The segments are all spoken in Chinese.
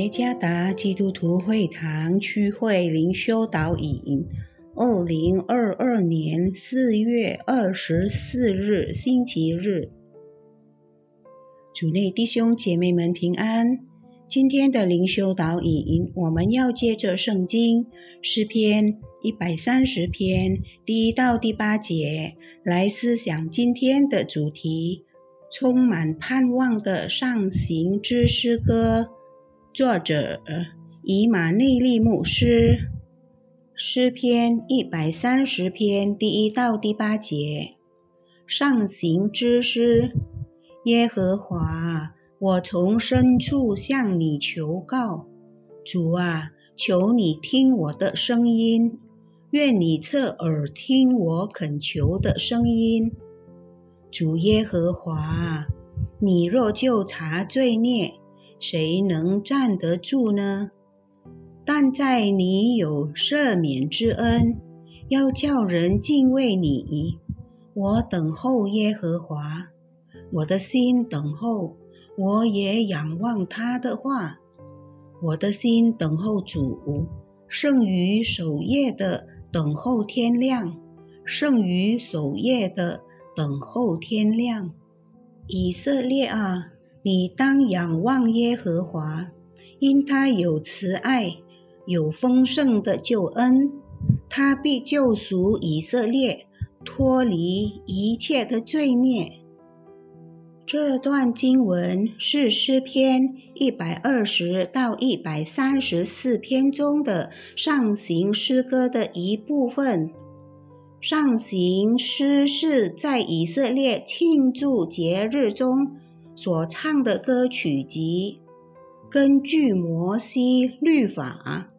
耶加达基督徒会堂区会灵修导引，二零二二年四月二十四日星期日，主内弟兄姐妹们平安。今天的灵修导引，我们要借着圣经诗篇一百三十篇第一到第八节来思想今天的主题：充满盼望的上行之诗歌。作者以马内利牧师，诗篇一百三十篇第一到第八节，上行之诗。耶和华，我从深处向你求告，主啊，求你听我的声音，愿你侧耳听我恳求的声音。主耶和华，你若就查罪孽。谁能站得住呢？但在你有赦免之恩，要叫人敬畏你。我等候耶和华，我的心等候，我也仰望他的话。我的心等候主，胜于守夜的等候天亮，胜于守夜的等候天亮。以色列啊！你当仰望耶和华，因他有慈爱，有丰盛的救恩，他必救赎以色列，脱离一切的罪孽。这段经文是诗篇一百二十到一百三十四篇中的上行诗歌的一部分。上行诗是在以色列庆祝节日中。所唱的歌曲集，根据摩西律法，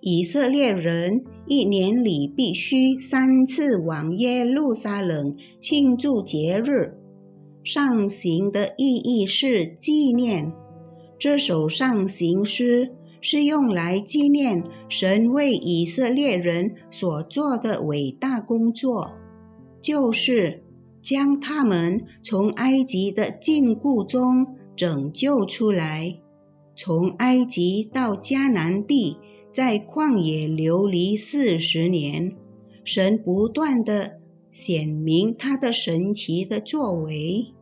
以色列人一年里必须三次往耶路撒冷庆祝节日。上行的意义是纪念。这首上行诗是用来纪念神为以色列人所做的伟大工作，就是。将他们从埃及的禁锢中拯救出来，从埃及到迦南地，在旷野流离四十年，神不断的显明他的神奇的作为。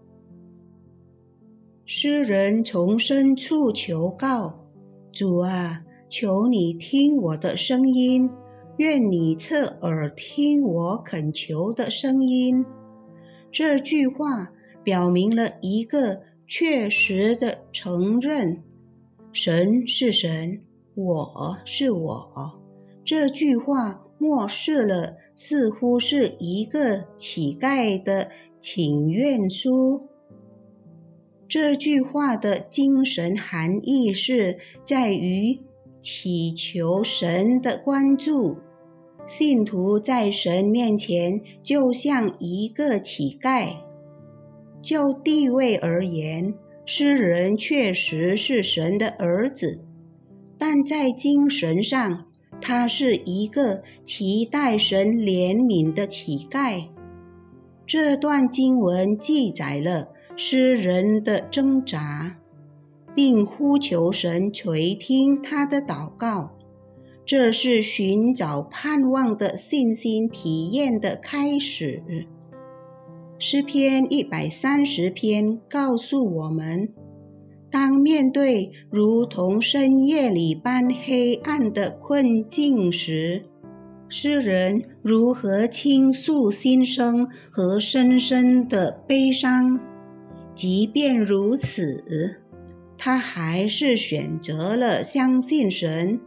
诗人从深处求告主啊，求你听我的声音，愿你侧耳听我恳求的声音。这句话表明了一个确实的承认：神是神，我是我。这句话漠视了似乎是一个乞丐的请愿书。这句话的精神含义是在于祈求神的关注。信徒在神面前就像一个乞丐。就地位而言，诗人确实是神的儿子，但在精神上，他是一个期待神怜悯的乞丐。这段经文记载了诗人的挣扎，并呼求神垂听他的祷告。这是寻找盼望的信心体验的开始。诗篇一百三十篇告诉我们：当面对如同深夜里般黑暗的困境时，诗人如何倾诉心声和深深的悲伤。即便如此，他还是选择了相信神。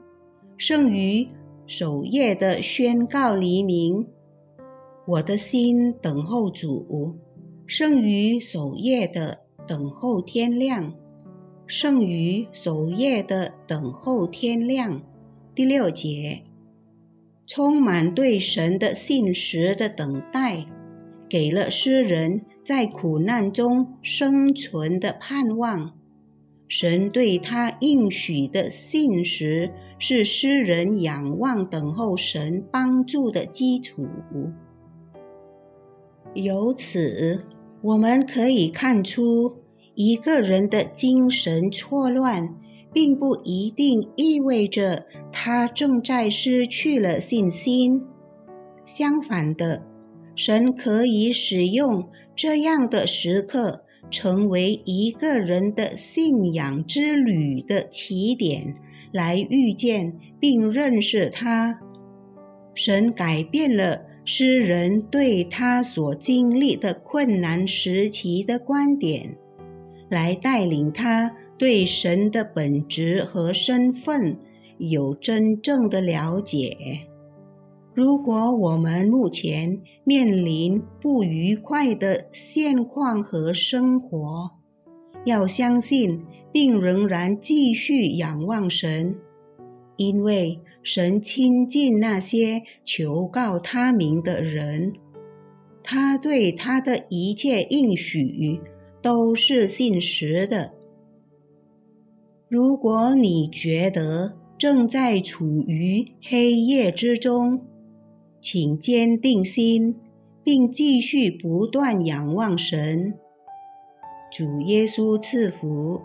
胜于守夜的宣告黎明，我的心等候主；胜于守夜的等候天亮，胜于守夜的等候天亮。第六节，充满对神的信实的等待，给了诗人在苦难中生存的盼望。神对他应许的信实。是诗人仰望等候神帮助的基础。由此，我们可以看出，一个人的精神错乱，并不一定意味着他正在失去了信心。相反的，神可以使用这样的时刻，成为一个人的信仰之旅的起点，来遇见并认识他。神改变了诗人对他所经历的困难时期的观点，来带领他。对神的本质和身份有真正的了解。如果我们目前面临不愉快的现况和生活，要相信并仍然继续仰望神，因为神亲近那些求告他名的人，他对他的一切应许都是信实的。如果你觉得正在处于黑夜之中，请坚定心，并继续不断仰望神。主耶稣赐福。